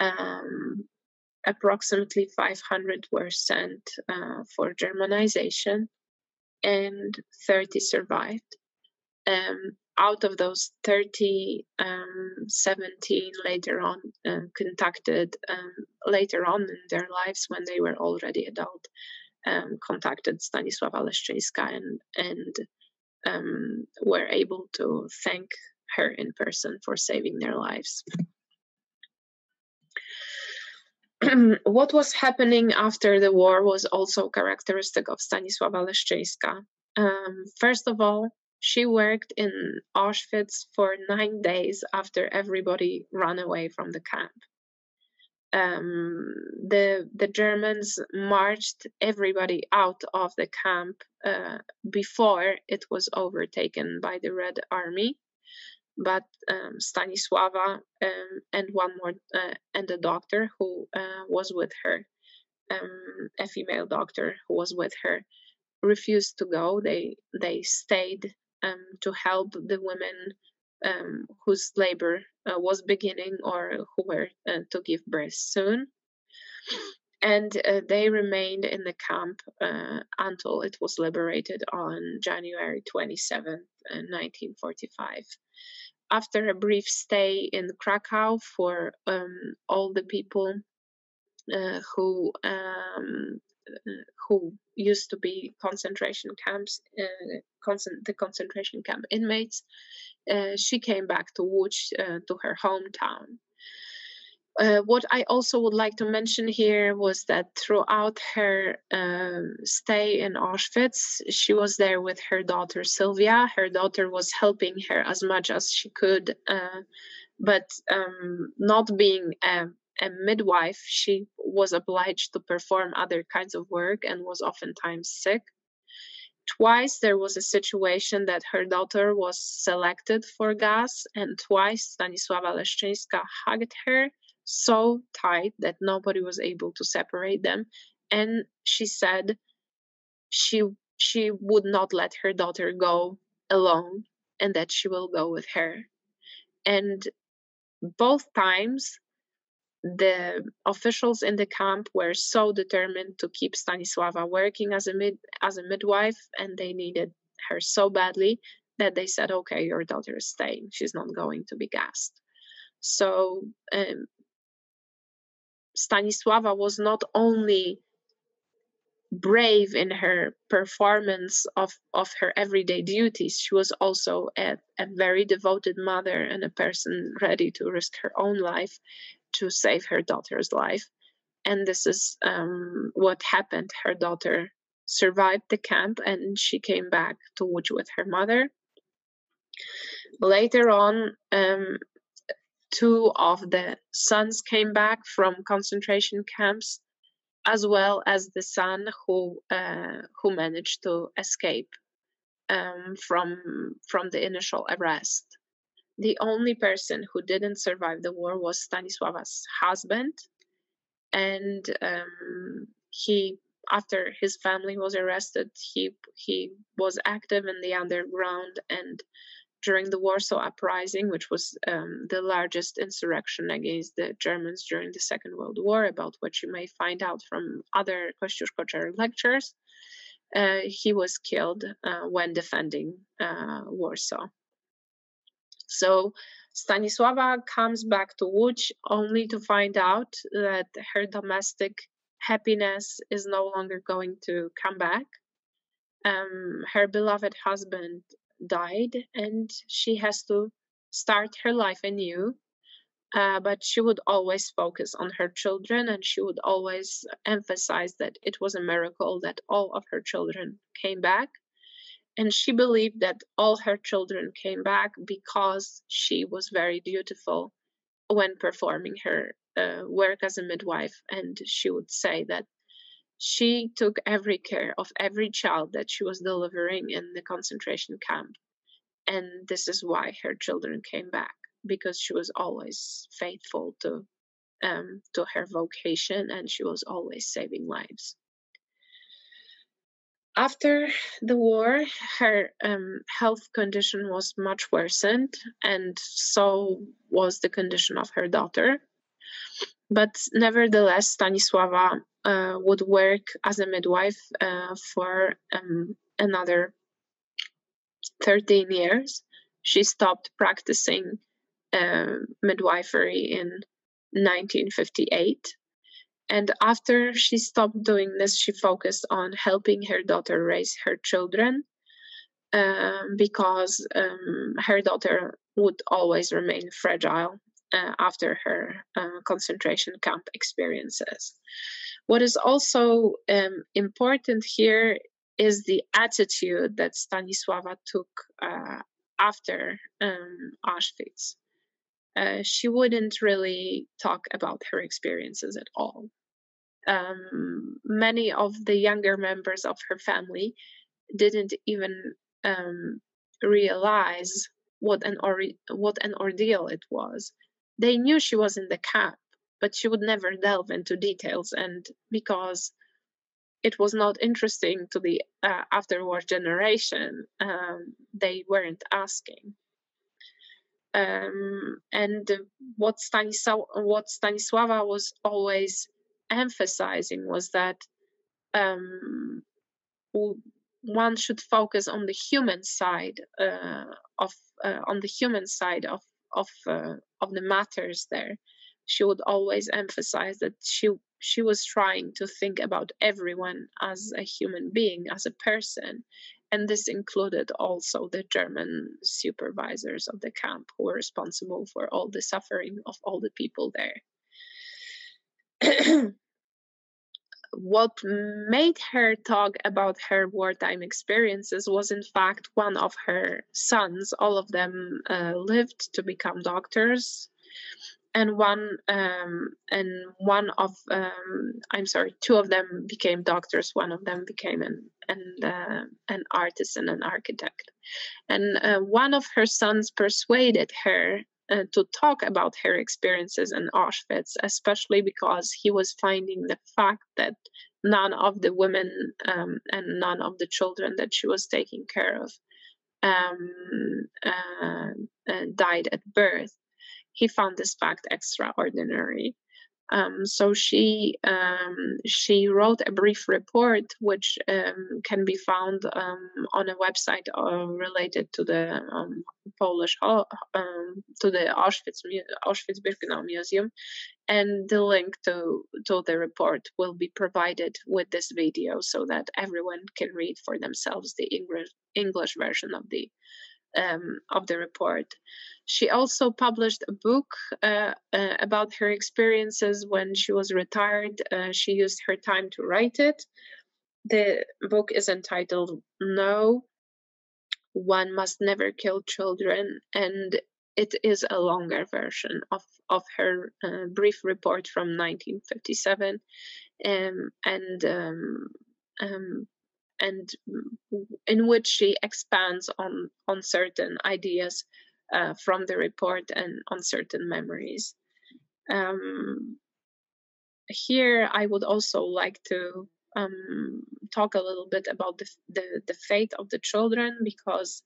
Um, approximately 500 were sent uh, for Germanization, and 30 survived. Um, out of those 30, um, 17 later on uh, contacted, um, later on in their lives when they were already adult, um, contacted Stanisława Leszczyńska and, and um, were able to thank her in person for saving their lives. what was happening after the war was also characteristic of Stanisława Leszczyńska. Um, first of all, she worked in Auschwitz for nine days after everybody ran away from the camp. Um, the the Germans marched everybody out of the camp uh, before it was overtaken by the Red Army. But um, Stanisława um, and one more uh, and a doctor who uh, was with her, um, a female doctor who was with her, refused to go. They they stayed um, to help the women um, whose labor uh, was beginning or who were uh, to give birth soon. And uh, they remained in the camp uh, until it was liberated on January 27, 1945. Uh, After a brief stay in Krakow for um, all the people uh, who um, who used to be concentration camps, uh, concent- the concentration camp inmates, uh, she came back to Łódź, uh, to her hometown. Uh, what I also would like to mention here was that throughout her um, stay in Auschwitz, she was there with her daughter Sylvia. Her daughter was helping her as much as she could, uh, but um, not being a a midwife, she was obliged to perform other kinds of work and was oftentimes sick. Twice there was a situation that her daughter was selected for gas, and twice Stanisława Leszczyńska hugged her so tight that nobody was able to separate them. And she said she she would not let her daughter go alone and that she will go with her. And both times, the officials in the camp were so determined to keep Stanisława working as a mid as a midwife, and they needed her so badly that they said, "Okay, your daughter is staying. She's not going to be gassed." So um, Stanisława was not only brave in her performance of, of her everyday duties. She was also a, a very devoted mother and a person ready to risk her own life to save her daughter's life. And this is um, what happened. Her daughter survived the camp and she came back to Łódź with her mother. Later on, um, two of the sons came back from concentration camps as well as the son who uh, who managed to escape um, from from the initial arrest. The only person who didn't survive the war was Stanisława's husband, and um, he after his family was arrested, he he was active in the underground and during the Warsaw Uprising, which was um, the largest insurrection against the Germans during the Second World War, about which you may find out from other Kościuszko lectures. Uh, he was killed uh, when defending uh, Warsaw. So Stanisława comes back to Łódź only to find out that her domestic happiness is no longer going to come back. Um, her beloved husband died and she has to start her life anew. Uh, but she would always focus on her children and she would always emphasize that it was a miracle that all of her children came back. And she believed that all her children came back because she was very beautiful when performing her uh, work as a midwife. And she would say that she took every care of every child that she was delivering in the concentration camp. And this is why her children came back because she was always faithful to um, to her vocation and she was always saving lives. After the war, her um, health condition was much worsened, and so was the condition of her daughter. But nevertheless, Stanisława uh, would work as a midwife uh, for um, another 13 years. She stopped practicing uh, midwifery in 1958. And after she stopped doing this, she focused on helping her daughter raise her children um, because um, her daughter would always remain fragile uh, after her uh, concentration camp experiences. What is also um, important here is the attitude that Stanisława took uh, after um, Auschwitz. Uh, she wouldn't really talk about her experiences at all. Um, many of the younger members of her family didn't even um, realize what an what an ordeal it was. They knew she was in the camp, but she would never delve into details and because it was not interesting to the uh, afterward generation um, they weren't asking um, and what, Stanisław, what Stanisława was always emphasizing was that um, one should focus on the human side uh, of uh, on the human side of of uh, of the matters there she would always emphasize that she she was trying to think about everyone as a human being, as a person. And this included also the German supervisors of the camp who were responsible for all the suffering of all the people there. what made her talk about her wartime experiences was, in fact, one of her sons. All of them uh, lived to become doctors and one um, and one of um, I'm sorry, two of them became doctors. One of them became an an uh, an artist and an architect. And uh, one of her sons persuaded her uh, to talk about her experiences in Auschwitz, especially because he was finding the fact that none of the women um, and none of the children that she was taking care of um, uh, uh, died at birth. He found this fact extraordinary. Um, so she um, she wrote a brief report which um, can be found um, on a website uh, related to the um, Polish um, to the Auschwitz Auschwitz Birkenau Museum, and the link to to the report will be provided with this video so that everyone can read for themselves the English English version of the um, of the report. She also published a book uh, uh, about her experiences when she was retired. Uh, she used her time to write it. The book is entitled No, One Must Never Kill Children, and it is a longer version of, of her uh, brief report from 1957. Um, and um, um, and in which she expands on on certain ideas uh, from the report and on certain memories. Um, here, I would also like to um, talk a little bit about the, the, the fate of the children because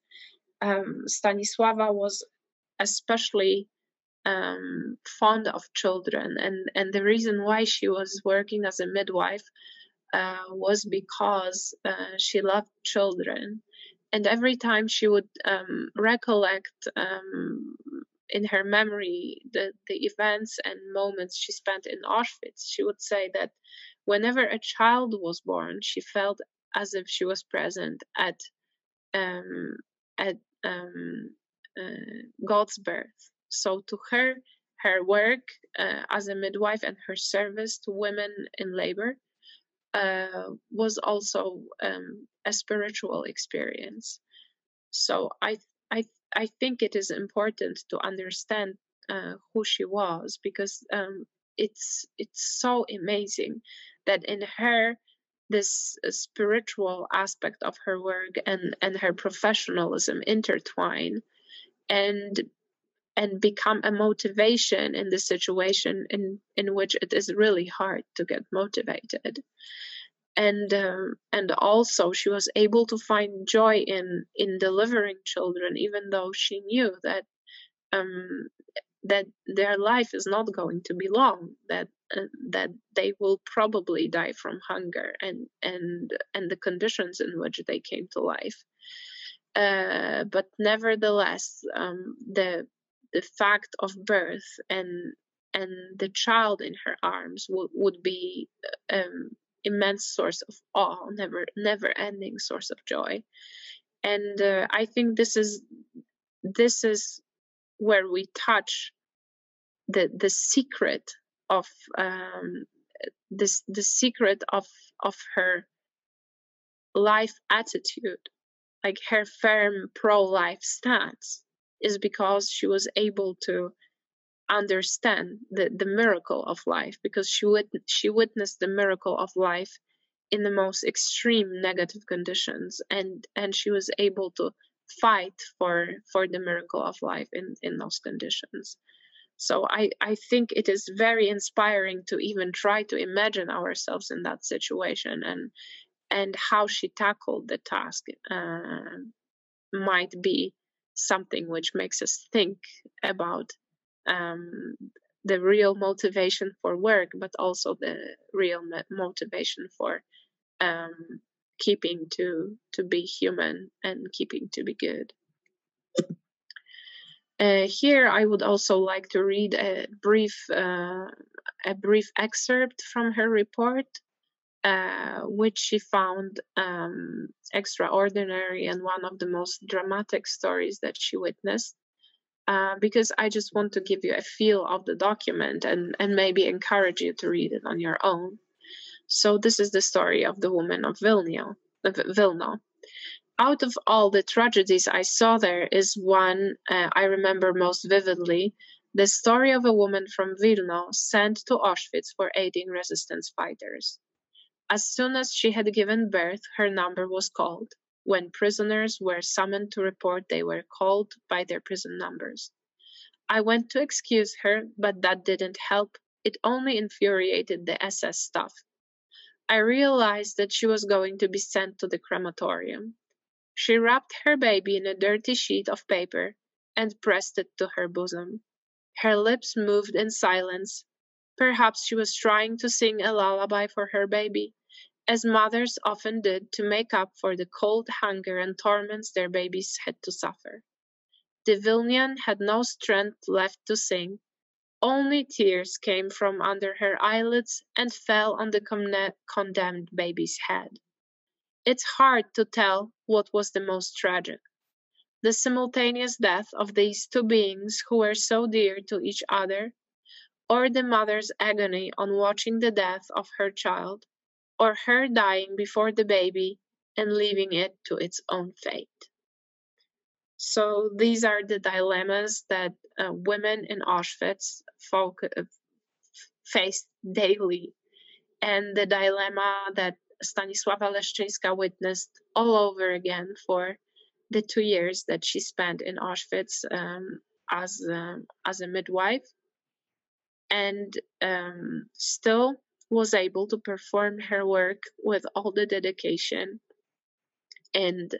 um, Stanisława was especially um, fond of children, and and the reason why she was working as a midwife uh, was because uh, she loved children. And every time she would um, recollect um, in her memory the, the events and moments she spent in Auschwitz, she would say that whenever a child was born, she felt as if she was present at um, at um, uh, God's birth. So to her, her work uh, as a midwife and her service to women in labor uh, was also um, a spiritual experience. So I I I think it is important to understand uh, who she was because um, it's it's so amazing that in her this uh, spiritual aspect of her work and and her professionalism intertwine and and become a motivation in the situation in in which it is really hard to get motivated. And um, and also she was able to find joy in in delivering children even though she knew that um, that their life is not going to be long that uh, that they will probably die from hunger and and and the conditions in which they came to life. Uh, but nevertheless um, the the fact of birth and and the child in her arms would, would be um, immense source of awe never never ending source of joy. And uh, i think this is this is where we touch the the secret of um, this the secret of of her life attitude like her firm pro-life stance is because she was able to understand the, the miracle of life because she would she witnessed the miracle of life in the most extreme negative conditions and and she was able to fight for for the miracle of life in in those conditions. So i i think it is very inspiring to even try to imagine ourselves in that situation and and how she tackled the task uh, might be something which makes us think about um, the real motivation for work, but also the real motivation for um, keeping to to be human and keeping to be good. Uh, here, I would also like to read a brief uh, a brief excerpt from her report uh, which she found um, extraordinary and one of the most dramatic stories that she witnessed. Uh, because I just want to give you a feel of the document and, and maybe encourage you to read it on your own. So, this is the story of the woman of Vilna. Vilna. Out of all the tragedies I saw there is one uh, I remember most vividly the story of a woman from Vilna sent to Auschwitz for aiding resistance fighters. As soon as she had given birth, her number was called. When prisoners were summoned to report, they were called by their prison numbers. I went to excuse her, but that didn't help. It only infuriated the SS staff. I realized that she was going to be sent to the crematorium. She wrapped her baby in a dirty sheet of paper and pressed it to her bosom. Her lips moved in silence. Perhaps she was trying to sing a lullaby for her baby, as mothers often did to make up for the cold hunger and torments their babies had to suffer. The Vilnian had no strength left to sing. Only tears came from under her eyelids and fell on the condemned baby's head. It's hard to tell what was the most tragic the simultaneous death of these two beings who were so dear to each other, or the mother's agony on watching the death of her child, or her dying before the baby and leaving it to its own fate. So these are the dilemmas that uh, women in Auschwitz folk, uh, faced daily, and the dilemma that Stanisława Leszczyńska witnessed all over again for the two years that she spent in Auschwitz um, as um, as a midwife, and um, still was able to perform her work with all the dedication and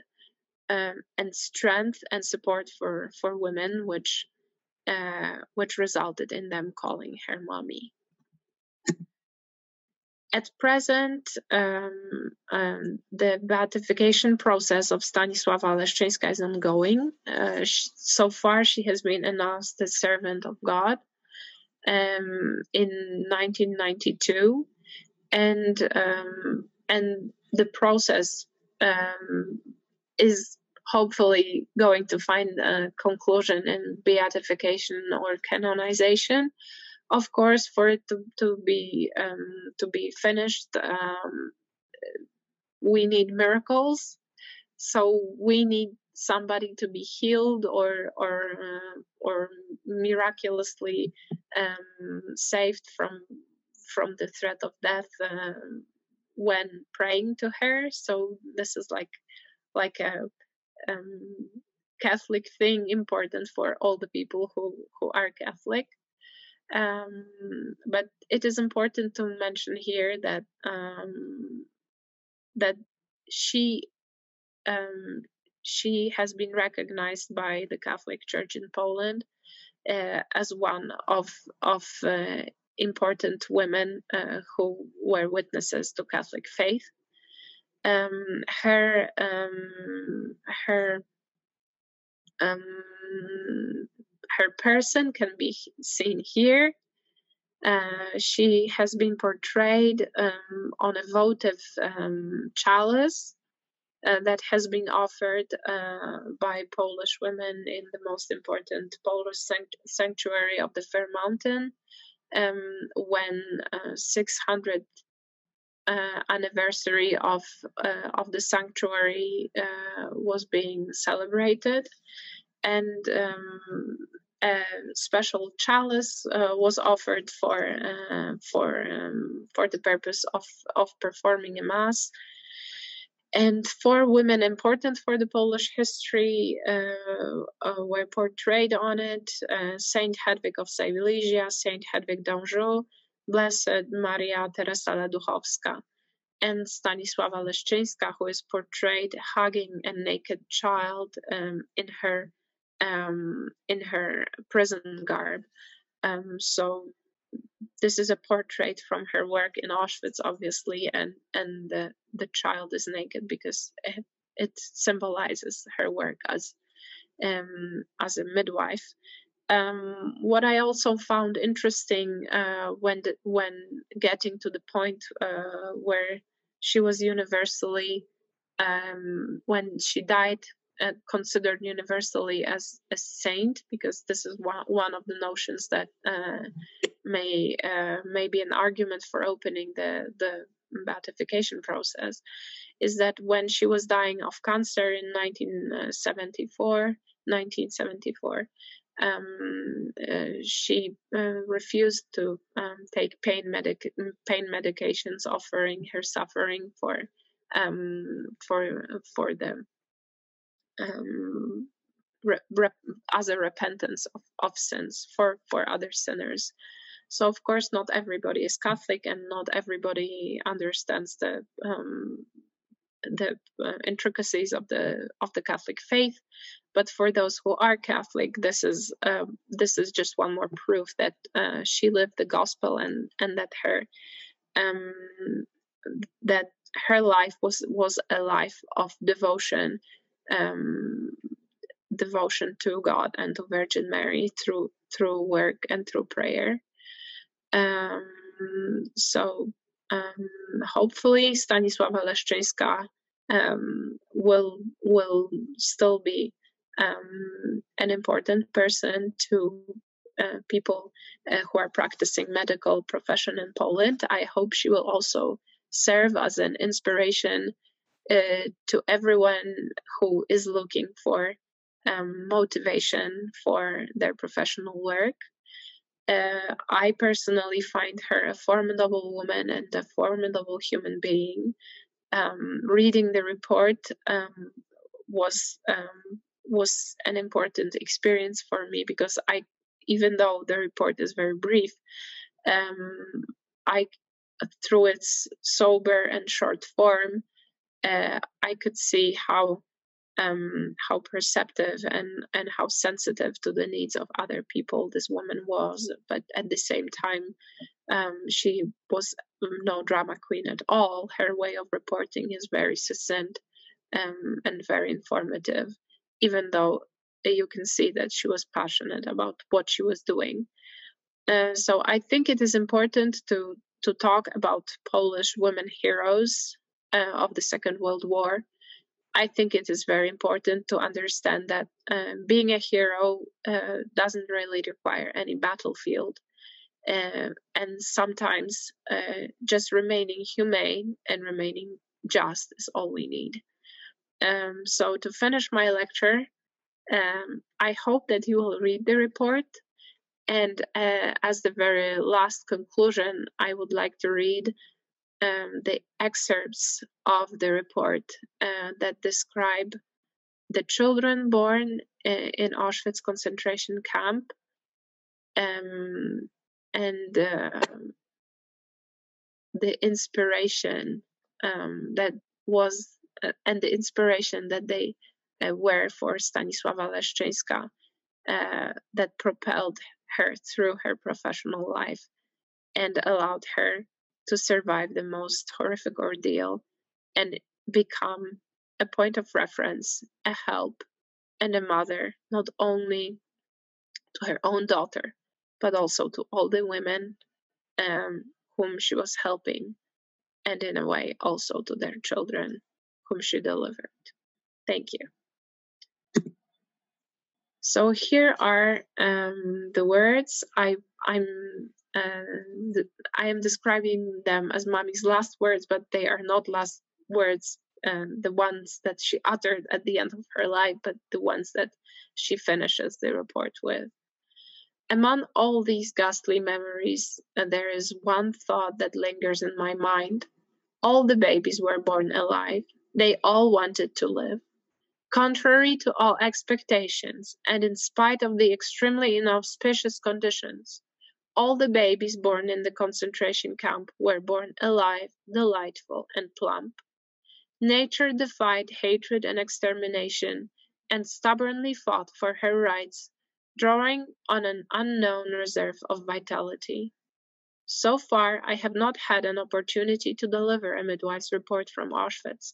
um, and strength and support for for women, which uh, which resulted in them calling her mommy. At present, um, um, the beatification process of Stanisława Leszczyńska is ongoing. Uh, she, so far, she has been announced the servant of God um, in 1992, and um, and the process um, is hopefully going to find a conclusion in beatification or canonization. Of course, for it to, to be um, to be finished, um, we need miracles. So we need somebody to be healed or or uh, or miraculously um, saved from from the threat of death uh, when praying to her. So this is like like a um, Catholic thing important for all the people who, who are Catholic. Um, but it is important to mention here that um, that she um, she has been recognized by the Catholic Church in Poland uh, as one of of uh, important women uh, who were witnesses to Catholic faith um, her um, her um, her person can be seen here. Uh, she has been portrayed um, on a votive um, chalice uh, that has been offered uh, by Polish women in the most important Polish sanct- sanctuary of the Fair Mountain um, when uh, 600 uh, anniversary of of the sanctuary was being celebrated, and um, a special chalice uh, was offered for uh, for um, for the purpose of of performing a mass. And four women important for the Polish history uh, were portrayed on it: Saint Hedwig of Silesia, Saint Hedwig d'Anjou, Blessed Maria Teresa Ledóchowska and Stanisława Leszczyńska, who is portrayed hugging a naked child um, in her um, in her prison garb. Um, so this is a portrait from her work in Auschwitz, obviously, and and the the child is naked because it, it symbolizes her work as um, as a midwife. Um, what I also found interesting uh, when the, when getting to the point uh, where she was universally um, when she died uh, considered universally as a saint because this is one, one of the notions that uh, may uh, may be an argument for opening the the beatification process is that when she was dying of cancer in 1974 1974 um, uh, she uh, refused to um, take pain medic pain medications, offering her suffering for um, for for the um, as a repentance of, of sins for for other sinners. So of course, not everybody is Catholic, and not everybody understands the um, the uh, intricacies of the of the Catholic faith. But for those who are Catholic, this is uh, this is just one more proof that uh, she lived the gospel and and that her um, that her life was was a life of devotion um, devotion to God and to Virgin Mary through through work and through prayer. Um, so um, hopefully Stanisława Leszczyńska um, will will still be um, an important person to uh, people uh, who are practicing medical profession in Poland. I hope she will also serve as an inspiration uh, to everyone who is looking for um, motivation for their professional work. Uh, I personally find her a formidable woman and a formidable human being. Um, reading the report um, was um, was an important experience for me because I, even though the report is very brief, um, I through its sober and short form, uh, I could see how um, how perceptive and and how sensitive to the needs of other people this woman was. But at the same time, um, she was no drama queen at all. Her way of reporting is very succinct um, and very informative, even though you can see that she was passionate about what she was doing. Uh, so I think it is important to to talk about Polish women heroes uh, of the Second World War I think it is very important to understand that uh, being a hero uh, doesn't really require any battlefield. Uh, and sometimes uh, just remaining humane and remaining just is all we need. Um, so, to finish my lecture, um, I hope that you will read the report. And uh, as the very last conclusion, I would like to read um, the excerpts of the report uh, that describe the children born uh, in Auschwitz concentration camp um, and uh, the inspiration um, that was uh, and the inspiration that they uh, were for Stanisława Leszczyńska uh, that propelled her through her professional life and allowed her to survive the most horrific ordeal and become a point of reference, a help, and a mother, not only to her own daughter, but also to all the women um, whom she was helping, and in a way also to their children whom she delivered. Thank you. So here are um, the words I, I'm and I am describing them as mommy's last words, but they are not last words, um, the ones that she uttered at the end of her life, but the ones that she finishes the report with. Among all these ghastly memories, uh, there is one thought that lingers in my mind. All the babies were born alive. They all wanted to live. Contrary to all expectations, and in spite of the extremely inauspicious conditions, all the babies born in the concentration camp were born alive, delightful, and plump. Nature defied hatred and extermination, and stubbornly fought for her rights, drawing on an unknown reserve of vitality. So far, I have not had an opportunity to deliver a midwife's report from Auschwitz.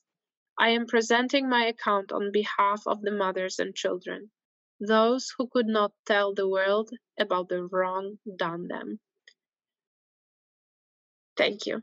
I am presenting my account on behalf of the mothers and children those who could not tell the world about the wrong done them. Thank you.